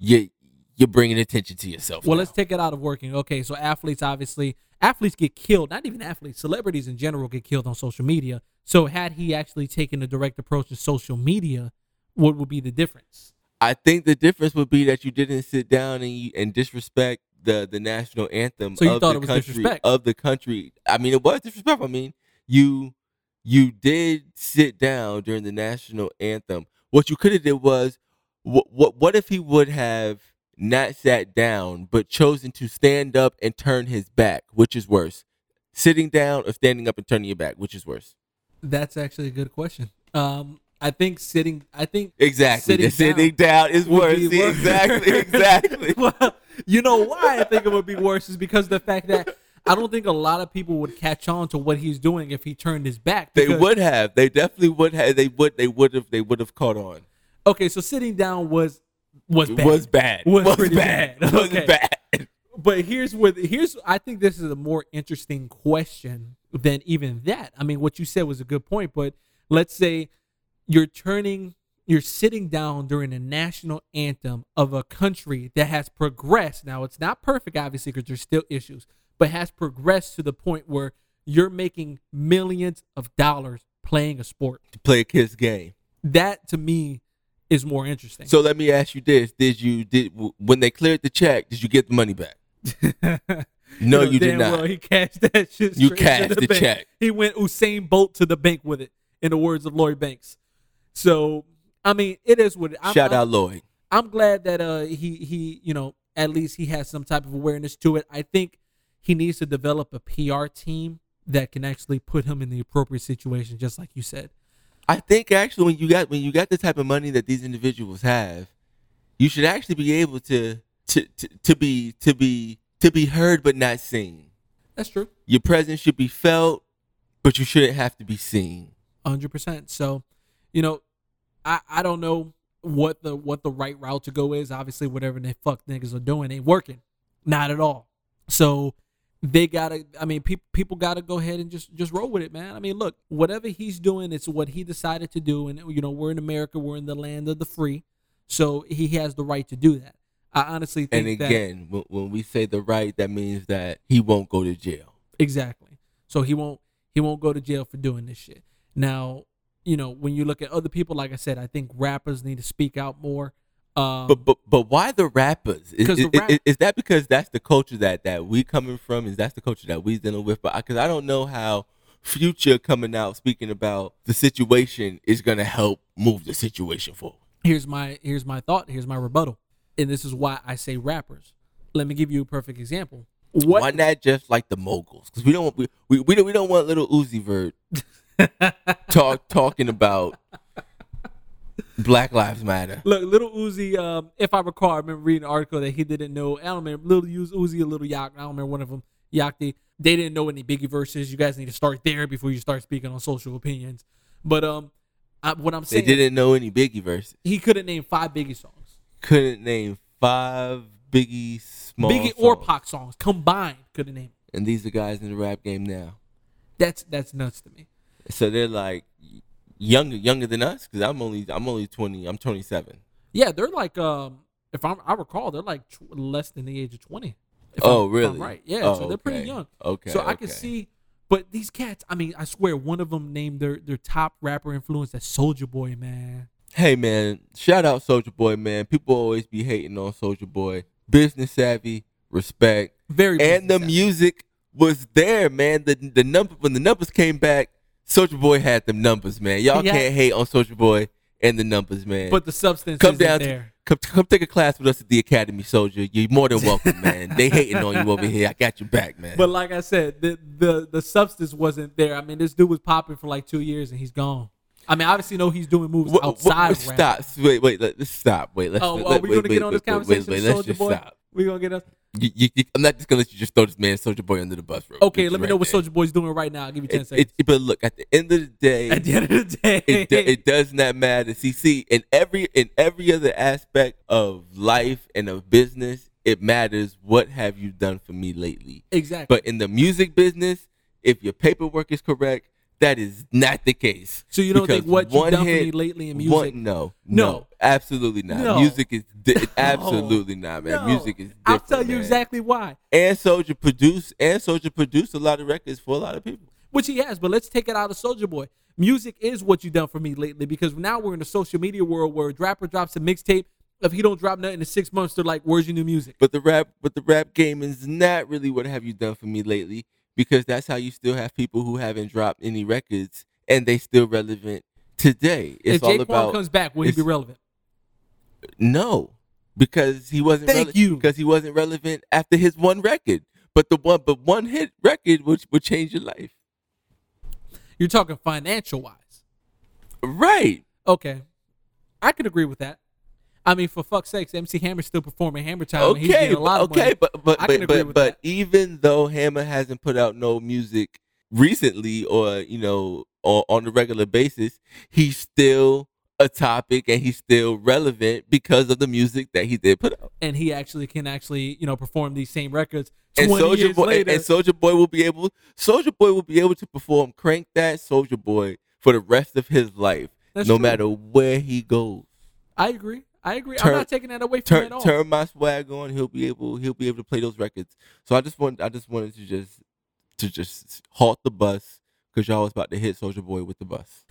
you you're bringing attention to yourself. Well, now. let's take it out of working. Okay, so athletes obviously athletes get killed. Not even athletes, celebrities in general get killed on social media. So had he actually taken a direct approach to social media, what would be the difference? I think the difference would be that you didn't sit down and you, and disrespect the the national anthem So you of thought the it was country disrespect? of the country. I mean, it was disrespectful. I mean, you you did sit down during the national anthem. What you could have did was what what what if he would have not sat down but chosen to stand up and turn his back, which is worse? Sitting down or standing up and turning your back, which is worse? That's actually a good question. Um, I think sitting. I think Exactly. Sitting sitting down, is worse. See, worse. exactly, exactly. well, you know why I think it would be worse is because the fact that I don't think a lot of people would catch on to what he's doing if he turned his back. They would have. They definitely would have. They would. They would have. They would have caught on. Okay, so sitting down was was bad. Was bad. Was pretty bad. Was Okay. bad. but here's where the, here's I think this is a more interesting question than even that. I mean, what you said was a good point, but let's say you're turning you're sitting down during the national anthem of a country that has progressed. Now, it's not perfect obviously because there's still issues, but has progressed to the point where you're making millions of dollars playing a sport. To play a kid's game. That to me is more interesting. So let me ask you this: Did you did when they cleared the check? Did you get the money back? No, you did not. Well, he cashed that shit. You cashed the bank. check. He went Usain Bolt to the bank with it, in the words of Lloyd Banks. So, I mean, it is what. I'm, Shout I'm, out Lloyd. I'm glad that uh he he you know at least he has some type of awareness to it. I think he needs to develop a PR team that can actually put him in the appropriate situation, just like you said. I think actually when you got when you got the type of money that these individuals have, you should actually be able to to to, to be to be to be heard but not seen. That's true. Your presence should be felt, but you shouldn't have to be seen. hundred percent. So, you know, I I don't know what the what the right route to go is. Obviously, whatever the fuck niggas are doing ain't working, not at all. So they gotta. I mean, people people gotta go ahead and just just roll with it, man. I mean, look, whatever he's doing, it's what he decided to do, and you know, we're in America, we're in the land of the free, so he has the right to do that. I honestly think And again, when, when we say the right, that means that he won't go to jail. Exactly. So he won't he won't go to jail for doing this shit. Now, you know, when you look at other people, like I said, I think rappers need to speak out more. Um, But but but why the rappers? Is, 'Cause the is, rap- is, is that because that's the culture that that we coming from? Is that the culture that we dealing with? But because I don't know how Future coming out speaking about the situation is gonna help move the situation forward. here's my here's my thought. Here's my rebuttal, and this is why I say rappers. Let me give you a perfect example. What Why not just like the moguls? Because we don't we, we, we don't we don't want Lil Uzi Vert talk talking about Black Lives Matter. Look, little Uzi. Um, if I recall, I remember reading an article that he didn't know. I don't remember little Uz- Uzi, a little Yak. I don't remember one of them. Yachty. They didn't know any Biggie verses. You guys need to start there before you start speaking on social opinions. But um, I, what I'm saying, They didn't know any Biggie verses. he couldn't name five Biggie songs. Couldn't name five Biggie small Biggie or songs. Pac songs combined couldn't name. And these are guys in the rap game now. That's that's nuts to me. So they're like younger younger than us because I'm only I'm only 20. I'm 27. Yeah, they're like um, if I'm, I recall, they're like tw- less than the age of twenty. oh I'm- really? I'm right. Yeah, Oh, so they're pretty young. Okay. so I can see, but these cats. I mean, I swear, one of them named their their top rapper influence that Soldier Boy, man. Hey man, shout out Soldier Boy, man. People always be hating on Soldier Boy. Business savvy, respect, Very and the savvy. music was there, man. The the number when the numbers came back, Soldier Boy had them numbers, man. Y'all Yeah. can't hate on Soldier Boy and the numbers, man. but the substance come isn't down there. to come, come take a class with us at the Academy, Soldier. You're more than welcome, man. They hating on you over here. I got your back, man. But like I said, the the the substance wasn't there. I mean, this dude was popping for like two years and he's gone. I mean, obviously, know he's doing moves What- what- outside rap. stop. Wait, wait. Let, let's stop. Wait. Let's. Oh, let, are we wait, gonna wait, get on this wait, wait, conversation, Soldier Boy? stop. We gonna get us? You, you, you- I'm not just gonna let you just throw this man Soldier Boy under the bus, bro. Okay, let me right know what. Soldier Boy's doing right now. I'll give you ten It, seconds. it, but look, at the end of the day, At the end of the day, it, do- it does not matter. See, see, in every in every other aspect of life and of business, it matters what have you done for me lately. Exactly. But in the music business, if your paperwork is correct, that is not the case. so you don't think what you've one done for me lately in music? One, no, No. no, absolutely not. No. Music is di- absolutely not, man. Music is. I'll tell you man. exactly why. And Soldier produced, and Soldier produced a lot of records for a lot of people. Which he has, but let's take it out of Soldier Boy. Music is what you've done for me lately because now we're in the social media world where a rapper drops a mixtape. If he don't drop nothing in six months, they're like, "Where's your new music?" But the rap, but the rap game is not really what have you done for me lately because that's how you still have people who haven't dropped any records and they still relevant today. It's if all Jake Paul about comes back, will he be relevant? no, because he wasn't. Thank you. Because he wasn't relevant after his one record. But the one, but one hit record would would change your life. You're talking financial wise. Right. Okay, I could agree with that. I mean, for fuck's sakes, MC Hammer's still performing Hammer Time. and he's Okay. getting a lot of okay. But but but but, but even though Hammer hasn't put out no music recently, or you know, or on a regular basis, he's still a topic and he's still relevant because of the music that he did put out. and he actually can actually you know perform these same records And Soldier Boy later. and Soldier Boy will be able Soldier Boy will be able to perform Crank That Soldier Boy for the rest of his life, That's no true. matter where he goes. I agree. I agree. I'm not taking that away from him Turn at all. turn my swag on, he'll be able he'll be able to play those records. So I just want I just wanted to just to just halt the bus because y'all was about to hit Soldier Boy with the bus.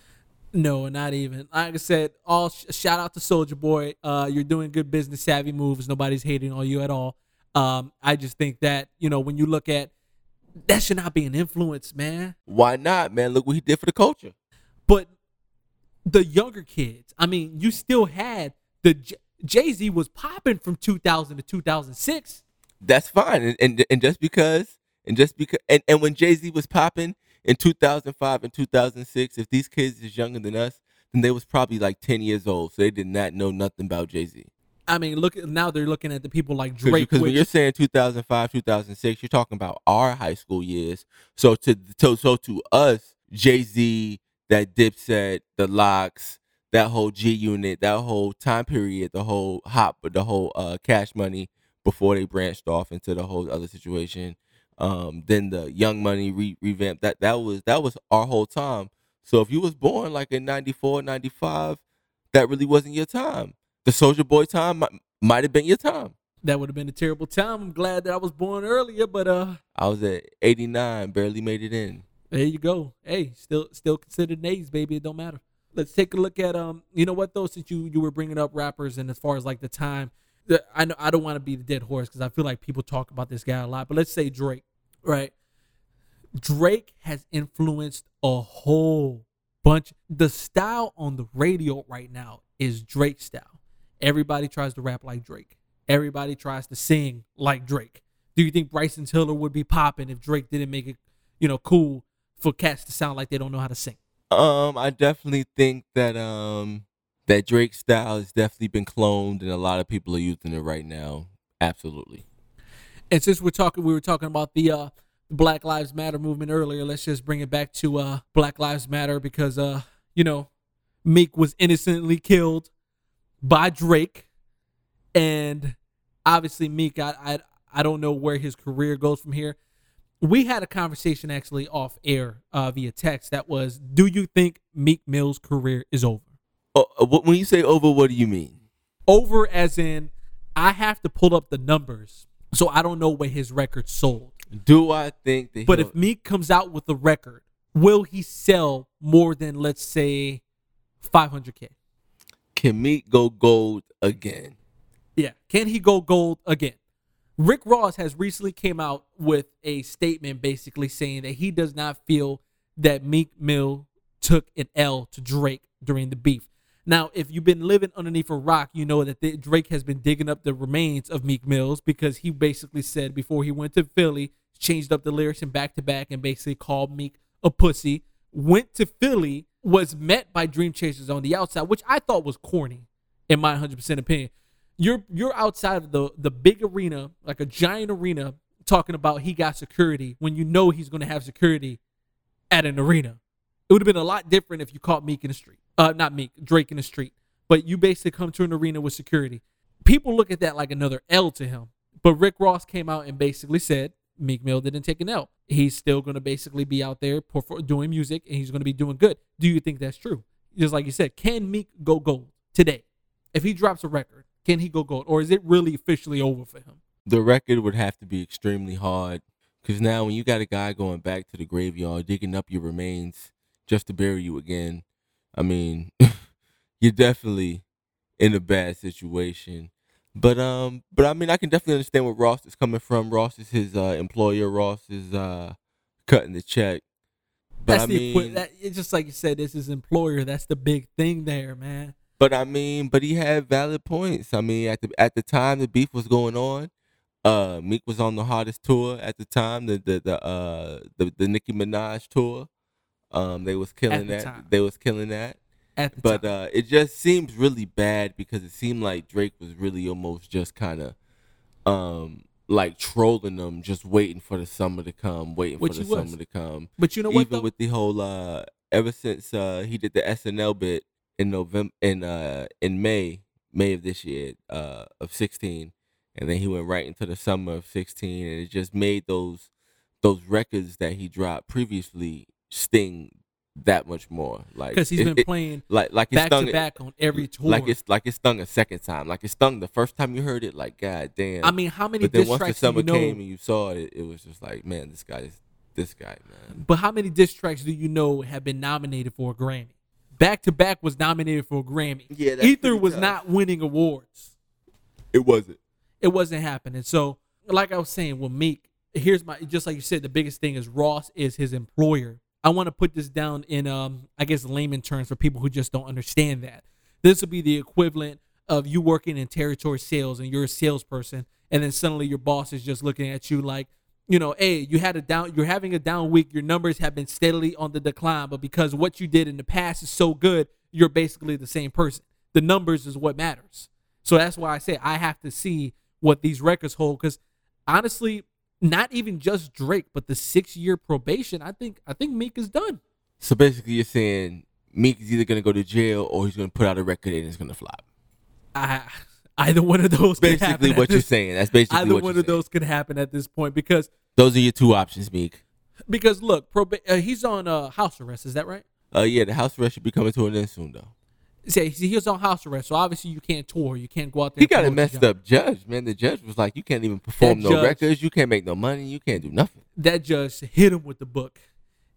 No, not even. Like I said, all sh- shout out to Soldier Boy. Uh, you're doing good business savvy moves. Nobody's hating on you at all. Um, I just think that you know when you look at that should not be an influence, man. Why not, man? Look what he did for the culture. But the younger kids, I mean, you still had the J- Jay Z was popping from 2000 to 2006. That's fine. And and, and just because and just because and, and when Jay Z was popping in 2005 and 2006, if these kids is younger than us, then they was probably like 10 years old, so they did not know nothing about Jay Z. I mean, look now they're looking at the people like Drake. Because when you're saying 2005, 2006, you're talking about our high school years. So to to so to us, Jay Z, that Dipset, the LOX, that whole G Unit, that whole time period, the whole hop, the whole uh, Cash Money before they branched off into the whole other situation. Um, then the Young Money re- revamp. That that was that was our whole time. So if you was born like in 94, 95, that really wasn't your time. The Soldier Boy time might, might have been your time. that would have been a terrible time. I'm glad that I was born earlier, but uh, I was at 89, barely made it in. There you go. Hey, still still considered Nays, baby. It don't matter. Let's take a look at um. You know what though? Since you you were bringing up rappers and as far as like the time, the, I know I don't want to be the dead horse because I feel like people talk about this guy a lot. But let's say Drake, right? Drake has influenced a whole bunch. The style on the radio right now is Drake style. Everybody tries to rap like Drake. Everybody tries to sing like Drake. Do you think Bryson Tiller would be popping if Drake didn't make it, you know, cool for cats to sound like they don't know how to sing? Um, I definitely think that um that Drake style has definitely been cloned, and a lot of people are using it right now. Absolutely. And since we're talking, we were talking about the uh, Black Lives Matter movement earlier. Let's just bring it back to uh, Black Lives Matter because, uh, you know, Meek was innocently killed by Drake, and obviously Meek, I, I, I don't know where his career goes from here. We had a conversation actually off air uh, via text that was, "Do you think Meek Mill's career is over?" Oh, uh, when you say over, what do you mean? Over as in, I have to pull up the numbers, so I don't know what his record sold. Do I think that? But if Meek comes out with a record, will he sell more than let's say 500k? can Meek go gold again? Yeah, can he go gold again? Rick Ross has recently came out with a statement basically saying that he does not feel that Meek Mill took an L to Drake during the beef. Now, if you've been living underneath a rock, you know that the, Drake has been digging up the remains of Meek Mills because he basically said before he went to Philly, changed up the lyrics and back to back and basically called Meek a pussy. Went to Philly, was met by Dream Chasers on the outside, which I thought was corny, in my 100% opinion. You're you're outside of the the big arena, like a giant arena, talking about he got security when you know he's going to have security at an arena. It would have been a lot different if you caught Meek in the street. Uh, not Meek, Drake in the street. But you basically come to an arena with security. People look at that like another L to him. But Rick Ross came out and basically said Meek Mill didn't take an L. He's still going to basically be out there doing music and he's going to be doing good. Do you think that's true? Just like you said, can Meek go gold today? If he drops a record, can he go gold? Or is it really officially over for him? The record would have to be extremely hard because now when you got a guy going back to the graveyard, digging up your remains just to bury you again, I mean, you're definitely in a bad situation. But um, but I mean, I can definitely understand where Ross is coming from. Ross is his uh, employer. Ross is uh, cutting the check. But That's I the mean, that, it's just like you said, this is employer. That's the big thing there, man. But I mean, but he had valid points. I mean, at the at the time the beef was going on, uh, Meek was on the hottest tour at the time, the the the uh the, the Nicki Minaj tour. Um, they was killing the that. time. They was killing that. At the But time. uh, it just seems really bad because it seemed like Drake was really almost just kind of, um, like trolling them, just waiting for the summer to come, waiting Which for the summer to come but you know what? even though? with the whole uh ever since uh he did the SNL bit in November in uh in May May of this year uh of 16 and then he went right into the summer of 16 and it just made those those records that he dropped previously sting that much more like because he's it- been it- playing like like back stung to it- back on every tour. like it's like it stung a second time like it stung the first time you heard it like god damn I mean, how many but then once the summer you know? came and you saw it it was just like man this guy is this guy man But how many diss tracks do you know have been nominated for a Grammy? Back to back was nominated for a Grammy. Yeah, that's Ether was tough. not winning awards. it wasn't It wasn't happening. So, like I was saying, with Meek, here's my just like you said, the biggest thing is Ross is his employer. I want to put this down in um, I guess layman terms for people who just don't understand that. This would be the equivalent of you working in territory sales and you're a salesperson, and then suddenly your boss is just looking at you like, you know, hey, you had a down, you're having a down week. Your numbers have been steadily on the decline, but because what you did in the past is so good, you're basically the same person. The numbers is what matters. So that's why I say I have to see what these records hold. Because honestly, not even just Drake, but the six year probation, I think I think Meek is done. So basically, you're saying Meek is either gonna go to jail or he's gonna put out a record and it's gonna flop. I, either one of those could happen Basically, at what you're saying. That's basically Either one of those could happen at this point because Those are your two options, Meek. because look, proba- uh, he's on uh, house arrest. Is that right? Uh, yeah, the house arrest should be coming to an end soon, though. Say he was on house arrest, so obviously you can't tour, you can't go out there. He got a messed up judge, man. The judge was like, "You can't even perform That no judge- records. You can't make no money. You can't do nothing." That judge hit him with the book,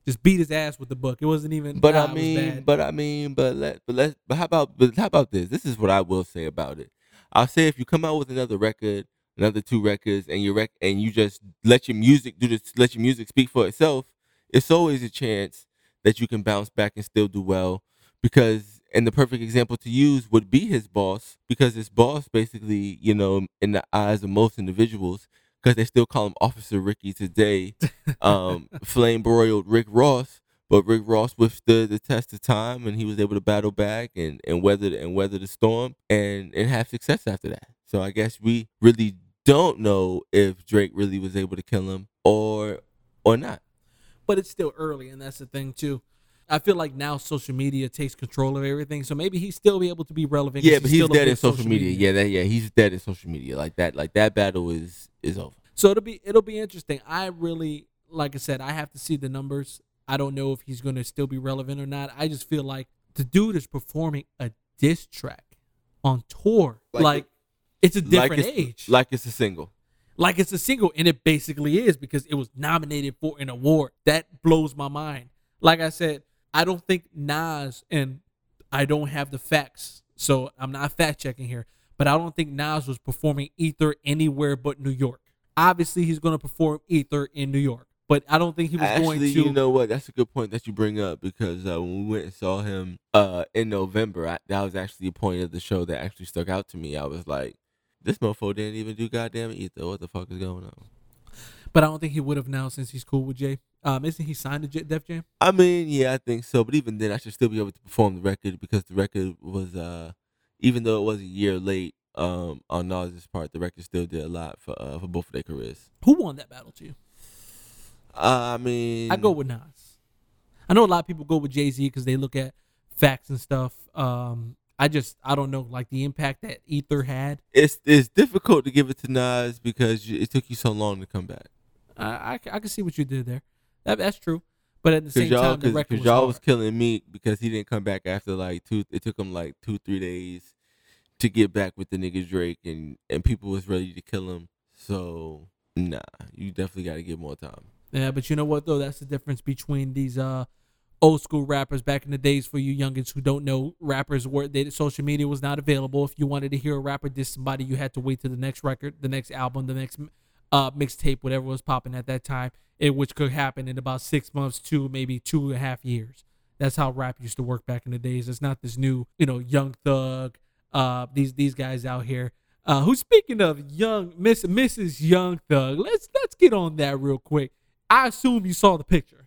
just beat his ass with the book. It wasn't even. But nah, I it was mean, bad. but I mean, but let, but let, but how about, but how about this? This is what I will say about it. I'll say if you come out with another record, another two records, and you rec, and you just let your music do this, let your music speak for itself. It's always a chance that you can bounce back and still do well. Because, and the perfect example to use would be his boss, because his boss basically, you know, in the eyes of most individuals, because they still call him Officer Ricky today, um, flame broiled Rick Ross. But Rick Ross withstood the test of time, and he was able to battle back and, and weather and weather the storm, and and have success after that. So I guess we really don't know if Drake really was able to kill him or or not. but it's still early, and that's the thing too. I feel like now social media takes control of everything, so maybe he still be able to be relevant. Yeah, but he's a dead in social media. Yeah, that yeah, he's dead in social media. Like that, like that battle is is over. So it'll be it'll be interesting. I really, like I said, I have to see the numbers. I don't know if he's going to still be relevant or not. I just feel like the dude is performing a diss track on tour. Like Like, it's a different like it's, age. Like it's a single. like it's a single, and it basically is because it was nominated for an award. That blows my mind. Like I said, I don't think Nas and I don't have the facts, so I'm not fact checking here. But I don't think Nas was performing Ether anywhere but New York. Obviously, he's going to perform Ether in New York, but I don't think he was going to. Actually, to. you know what? That's a good point that you bring up because uh, when we went and saw him uh, in November, I, that was actually a point of the show that actually stuck out to me. I was like, this mofo didn't even do goddamn ether. What the fuck is going on? but I don't think he would have now since he's cool with Jay. Um, isn't he signed to J- Def Jam? I mean, yeah, I think so. But even then, I should still be able to perform the record because the record was, uh, even though it was a year late um, on Nas's part, the record still did a lot for uh, for both of their careers. Who won that battle to you? Uh, I mean, I go with Nas. I know a lot of people go with Jay Z because they look at facts and stuff. Um, I just I don't know like the impact that Ether had. It's it's difficult to give it to Nas because it took you so long to come back. I, I I can see what you did there. That that's true. But at the same time, the record cause was y'all was killing Meek because he didn't come back after like two. It took him like two three days to get back with the nigga Drake, and and people was ready to kill him. So nah, you definitely got to give more time. Yeah, but you know what though? That's the difference between these uh old school rappers back in the days for you youngins who don't know rappers were they social media was not available. If you wanted to hear a rapper diss somebody, you had to wait to the next record, the next album, the next uh mixtape, whatever was popping at that time. It which could happen in about six months to maybe two and a half years. That's how rap used to work back in the days. It's not this new, you know, young thug, uh, these these guys out here. Uh, who's speaking of young Miss Mrs. Young Thug? Let's let's get on that real quick. I assume you saw the picture.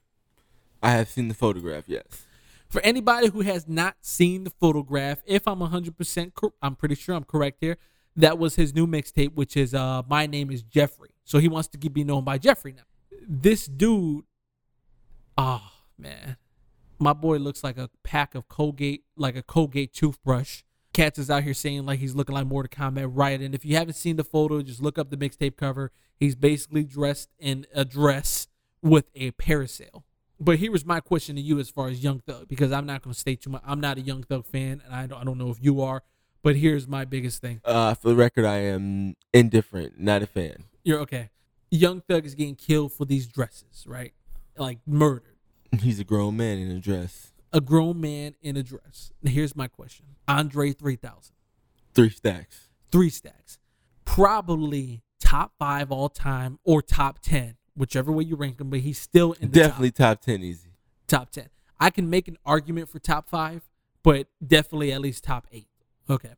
I have seen the photograph. Yes. For anybody who has not seen the photograph, if I'm 100%, cor- I'm pretty sure I'm correct here. That was his new mixtape, which is uh, "My Name Is Jeffrey." So he wants to be known by Jeffrey now. This dude, oh man, my boy looks like a pack of Colgate, like a Colgate toothbrush. Cats is out here saying like he's looking like Mortal Kombat, right? And if you haven't seen the photo, just look up the mixtape cover. He's basically dressed in a dress with a parasail. But here was my question to you as far as Young Thug, because I'm not going to stay too much. I'm not a Young Thug fan, and I don't, I don't know if you are. But here's my biggest thing. Uh, for the record, I am indifferent, not a fan. You're okay. Young Thug is getting killed for these dresses, right? Like murdered. He's a grown man in a dress. A grown man in a dress. Now, here's my question Andre 3000, Three stacks. three stacks. Probably top five all time or top 10, whichever way you rank him, but he's still in the top. Definitely top ten easy. top 10. I can make an argument for top five, but definitely at least top eight. Okay.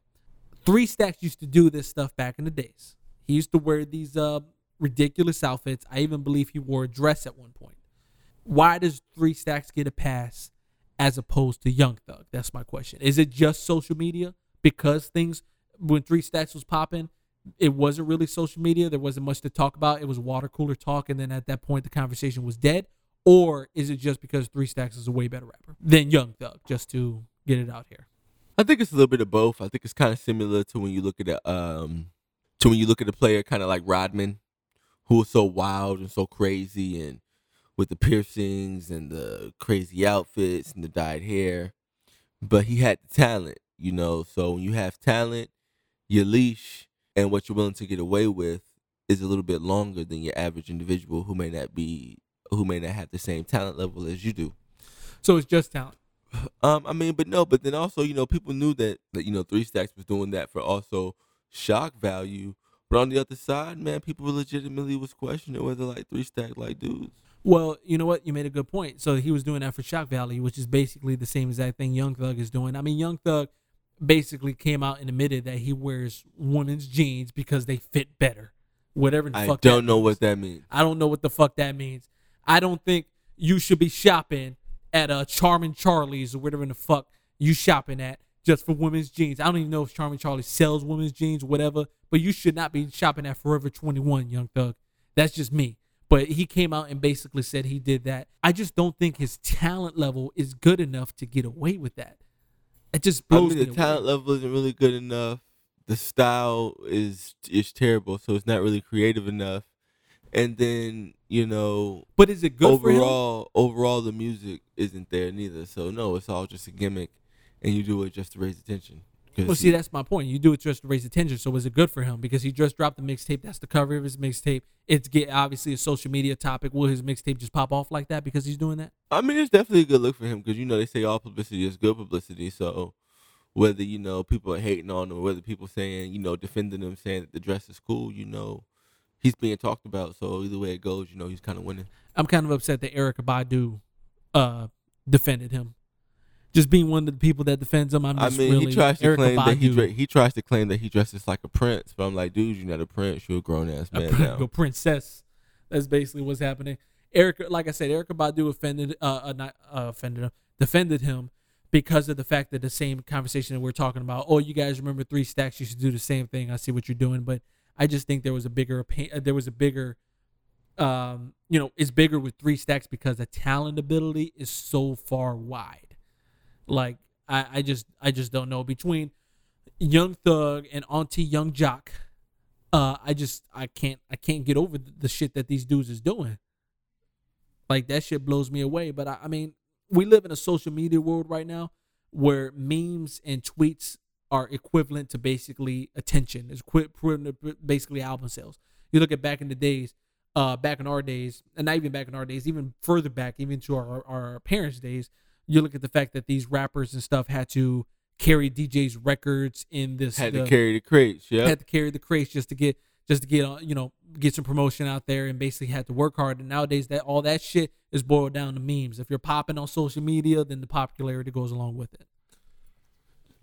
Three Stacks used to do this stuff back in the days. He used to wear these uh, ridiculous outfits. I even believe he wore a dress at one point. Why does Three Stacks get a pass as opposed to Young Thug? That's my question. Is it just social media? Because things, when Three Stacks was popping, it wasn't really social media. There wasn't much to talk about. It was water cooler talk. And then at that point, the conversation was dead. Or is it just because Three Stacks is a way better rapper than Young Thug? Just to get it out here. I think it's a little bit of both. I think it's kind of similar to when you look at a um to when you look at a player kind of like Rodman, who was so wild and so crazy and with the piercings and the crazy outfits and the dyed hair, but he had the talent, you know. So when you have talent, your leash and what you're willing to get away with is a little bit longer than your average individual who may not be who may not have the same talent level as you do. So it's just talent. Um, I mean, but no, but then also, you know, people knew that that you know Three Stacks was doing that for also shock value. But on the other side, man, people legitimately was questioning whether like Three Stack like dudes. Well, you know what? You made a good point. So he was doing that for shock value, which is basically the same exact thing Young Thug is doing. I mean, Young Thug basically came out and admitted that he wears women's jeans because they fit better. Whatever the I fuck. don't that know means. what that means. I don't know what the fuck that means. I don't think you should be shopping at uh, a Charming Charlie's or whatever the fuck you shopping at just for women's jeans. I don't even know if Charming Charlie sells women's jeans, whatever. But you should not be shopping at Forever 21, Young Thug. That's just me. But he came out and basically said he did that. I just don't think his talent level is good enough to get away with that. It just I blows mean, me the away. talent level isn't really good enough. The style is is terrible, so it's not really creative enough. And then you know, But is it good for him? overall, overall, the music isn't there neither. So no, it's all just a gimmick, and you do it just to raise attention. Well, see, that's my point. You do it just to raise attention. So was it good for him? Because he just dropped the mixtape. That's the cover of his mixtape. It's get obviously a social media topic. Will his mixtape just pop off like that because he's doing that? I mean, it's definitely a good look for him because you know they say all publicity is good publicity. So whether you know people are hating on him, or whether people saying you know defending him, saying that the dress is cool, you know, he's being talked about. So either way it goes, you know, he's kind of winning. I'm kind of upset that Erykah Badu uh, defended him. Just being one of the people that defends him, I'm I mean, really he tries to claim that he dre- he tries to claim that he dresses like a prince, but I'm like, dude, you're not a prince. You're a grown ass a man prin- now. a princess. That's basically what's happening. Erykah, like I said, Erykah Badu offended, uh, uh not uh, offended him, defended him because of the fact that the same conversation that we're talking about. Oh, you guys remember Three Stacks? You should do the same thing. I see what you're doing, but I just think there was a bigger, uh, there was a bigger, um, you know, it's bigger with Three Stacks because the talent ability is so far wide. Like I, I just I just don't know between Young Thug and Auntie Young Jock. Uh, I just I can't I can't get over the, shit that these dudes is doing. Like that shit blows me away. But I, I mean, we live in a social media world right now where memes and tweets are equivalent to basically attention. It's equivalent basically album sales. You look at back in the days, uh, back in our days, and not even back in our days, even further back, even to our, our parents' days, you look at the fact that these rappers and stuff had to carry DJ's records in this Had the- to carry the crates. Yeah. had to carry the crates just to get just to get on you know get some promotion out there and basically had to work hard and nowadays that all that shit is boiled down to memes if you're popping on social media then the popularity goes along with it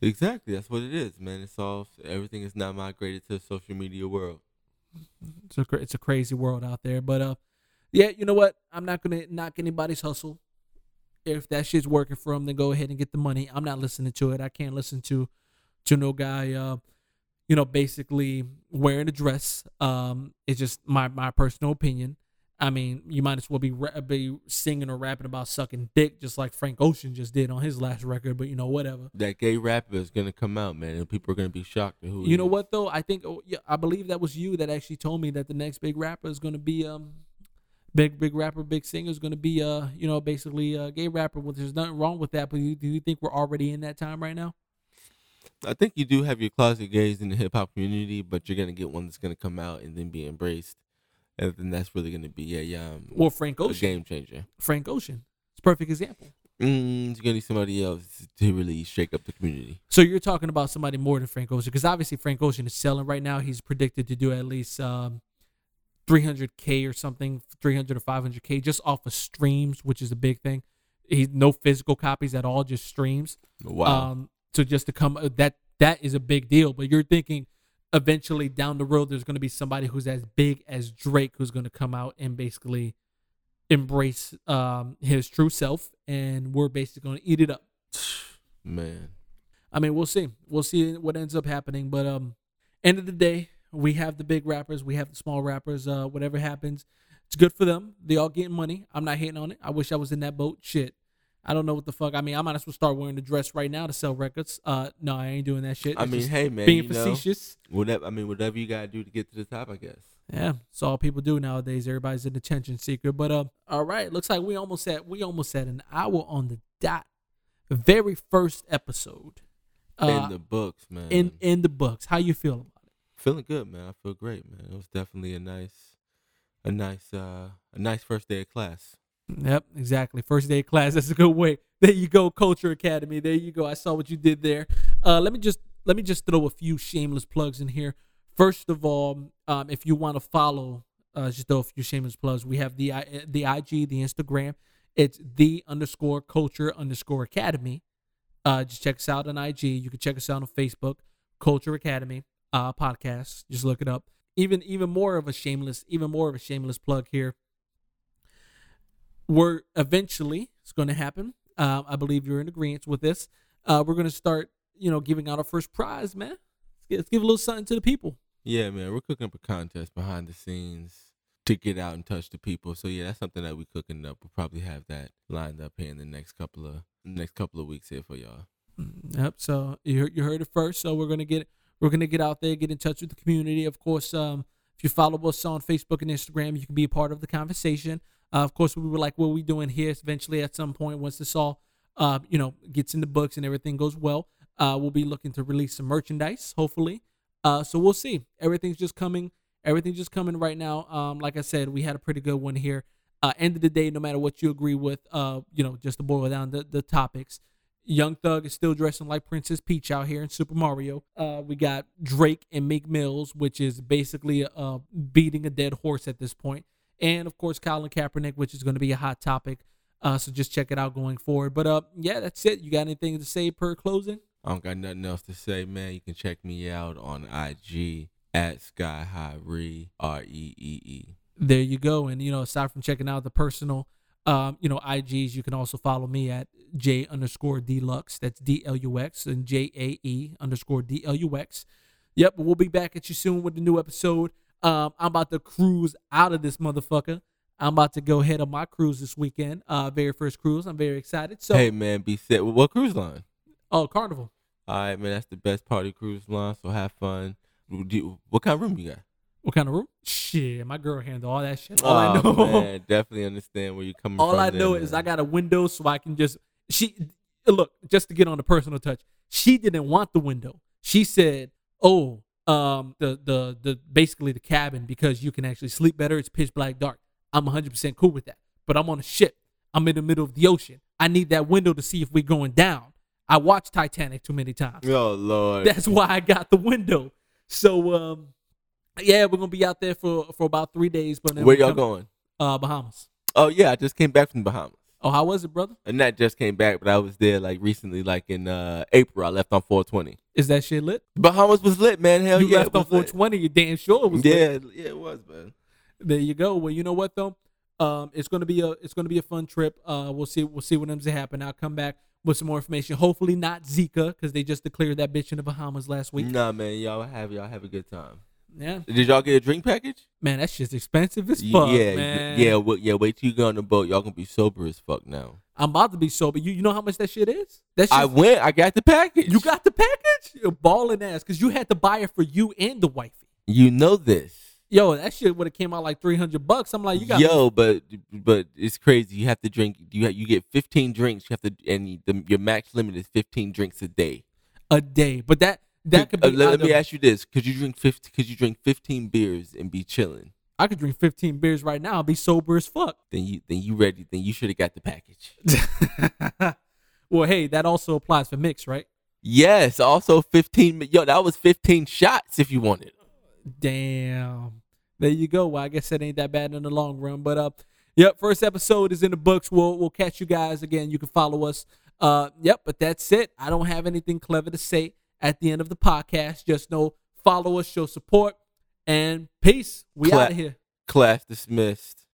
Exactly. That's what it is, man. It's all everything is now migrated to the social media world. it's a, it's a crazy world out there but uh yeah you know what i'm not gonna knock anybody's hustle if that shit's working for them then go ahead and get the money i'm not listening to it i can't listen to to no guy uh you know basically wearing a dress um it's just my my personal opinion i mean you might as well be ra- be singing or rapping about sucking dick just like frank ocean just did on his last record but you know whatever That gay rapper is gonna come out, man, and people are gonna be shocked at who. you know is. what though? I think oh, yeah, I believe that was you that actually told me that the next big rapper is going to be um big big rapper, big singer is going to be uh you know basically a gay rapper. Well, there's nothing wrong with that, but you, do you think we're already in that time right now? I think you do have your closet gays in the hip hop community, but you're gonna get one that's gonna come out and then be embraced, and then that's really gonna be a um Well, Frank Ocean, game changer. Frank Ocean, it's a perfect example. Mm, you're gonna need somebody else to really shake up the community. So you're talking about somebody more than Frank Ocean because obviously Frank Ocean is selling right now. He's predicted to do at least um 300k or something, 300 or 500k just off of streams, which is a big thing. He's no physical copies at all, just streams. Wow. Um, so just to come uh, that that is a big deal. But you're thinking eventually down the road, there's going to be somebody who's as big as Drake who's going to come out and basically embrace um his true self, and we're basically going to eat it up. man. I mean, we'll see. We'll see what ends up happening. But um, end of the day, we have the big rappers, we have the small rappers. Uh, whatever happens, it's good for them. They all getting money. I'm not hating on it. I wish I was in that boat. Shit. I don't know what the fuck. I mean, I might as well start wearing the dress right now to sell records. Uh, no, I ain't doing that shit. I It's mean, hey, man, being you know, facetious. whatever. I mean, whatever you gotta do to get to the top, I guess. Yeah, it's all people do nowadays. Everybody's an attention seeker. But uh, all right, looks like we almost at we almost at an hour on the dot. Very first episode. Uh, in the books, man. in in the books. How you feel about it? Feeling good, man. I feel great, man. It was definitely a nice, a nice, uh, a nice first day of class. Yep, exactly. First day of class. That's a good way. There you go, Culture Academy. There you go. I saw what you did there. Uh, let me just let me just throw a few shameless plugs in here. First of all, um, if you want to follow, uh, just throw a few shameless plugs. We have the the IG, the Instagram. It's the underscore culture underscore academy. Uh, just check us out on IG. You can check us out on Facebook, Culture Academy uh, podcast. Just look it up. Even even more of a shameless, even more of a shameless plug here we're eventually it's going to happen. Uh, I believe you're in agreement with this. Uh, we're going to start, you know, giving out our first prize, man. Let's, get, let's give a little something to the people. Yeah, man. We're cooking up a contest behind the scenes to get out and touch the people. So yeah, that's something that we're cooking up. We'll probably have that lined up here in the next couple of next couple of weeks here for y'all. Mm, Yep. So you heard, you heard it first. So we're gonna get we're gonna get out there, get in touch with the community. Of course, um, if you follow us on Facebook and Instagram, you can be a part of the conversation. Uh, of course, we were like what we doing here. Eventually, at some point, once this all uh, you know gets in the books and everything goes well, uh, we'll be looking to release some merchandise. Hopefully, uh, so we'll see. Everything's just coming. Everything's just coming right now. Um, like I said, we had a pretty good one here. Uh, end of the day, no matter what you agree with, uh, you know, just to boil down the, the topics, Young Thug is still dressing like Princess Peach out here in Super Mario. Uh, we got Drake and Meek Mills, which is basically uh, beating a dead horse at this point. And of course, Colin Kaepernick, which is going to be a hot topic. Uh, so just check it out going forward. But uh, yeah, that's it. You got anything to say per closing? I don't got nothing else to say, man. You can check me out on IG at Sky High Ree R E E E. there you go. And you know, aside from checking out the personal, um, you know, IGs, you can also follow me at Jae underscore Dlux. That's D L U X and J A E underscore D L U X. Yep, we'll be back at you soon with a new episode. Um, I'm about to cruise out of this motherfucker. I'm about to go head on my cruise this weekend. Uh, very first cruise. I'm very excited. So hey, man, be set. What cruise line? Oh, Carnival. All right, man. That's the best party cruise line. So have fun. What kind of room you got? What kind of room? Shit, my girl handle all that shit. All I Oh, know, man, definitely understand where you're coming all from. All I know is man. I got a window so I can just she look just to get on the personal touch. She didn't want the window. She said, "Oh, um, the the the basically the cabin because you can actually sleep better. It's pitch black dark. I'm 100 percent cool with that. But I'm on a ship. I'm in the middle of the ocean. I need that window to see if we're going down. I watched Titanic too many times. Oh Lord. That's why I got the window. So um, yeah, we're gonna be out there for for about three days. But Where y'all come- going? Uh, Bahamas. Oh yeah, I just came back from Bahamas. Oh, how was it, brother? And not just came back, but I was there like recently, like in uh April. I left on 420. Is that shit lit? Bahamas was lit, man. Hell you yeah, left on was lit. 420. You damn sure it was lit. Yeah, yeah, it was, man. There you go. Well, you know what though? Um, it's gonna be a it's gonna be a fun trip. Uh, we'll see we'll see what ends to happen. I'll come back with some more information. Hopefully not Zika because they just declared that bitch in the Bahamas last week. Nah, man, y'all have y'all have a good time. Yeah, Did y'all get a drink package? man, that shit's expensive as fuck. yeah, man. yeah, well, yeah. Wait till you go on the boat. Y'all gonna be sober as fuck now. I'm about to be sober. You you know how much that shit is? That. I went. I got the package. you got the package? You're balling ass because you had to buy it for you and the wifey. You know this. Yo, that shit would have came out like three hundred bucks. I'm like, you got Yo, but but it's crazy. You have to drink. You ha- you get 15 drinks. You have to, and the, your max limit is 15 drinks a day. a day, but that that could be. Uh, let, let me ask you this: Could you drink 50? Could you drink 15 beers and be chilling? I could drink 15 beers right now and be sober as fuck. Then you then you ready? Then you should have got the package. well, hey, that also applies for mix, right? Yes. Also 15. Yo, that was 15 shots if you wanted. Damn. There you go. Well, I guess that ain't that bad in the long run. But uh, yep, first episode is in the books. We'll we'll catch you guys again. You can follow us. Uh, yep, but that's it. I don't have anything clever to say at the end of the podcast. Just know follow us, show support, and peace. We Clap. out of here. Class dismissed.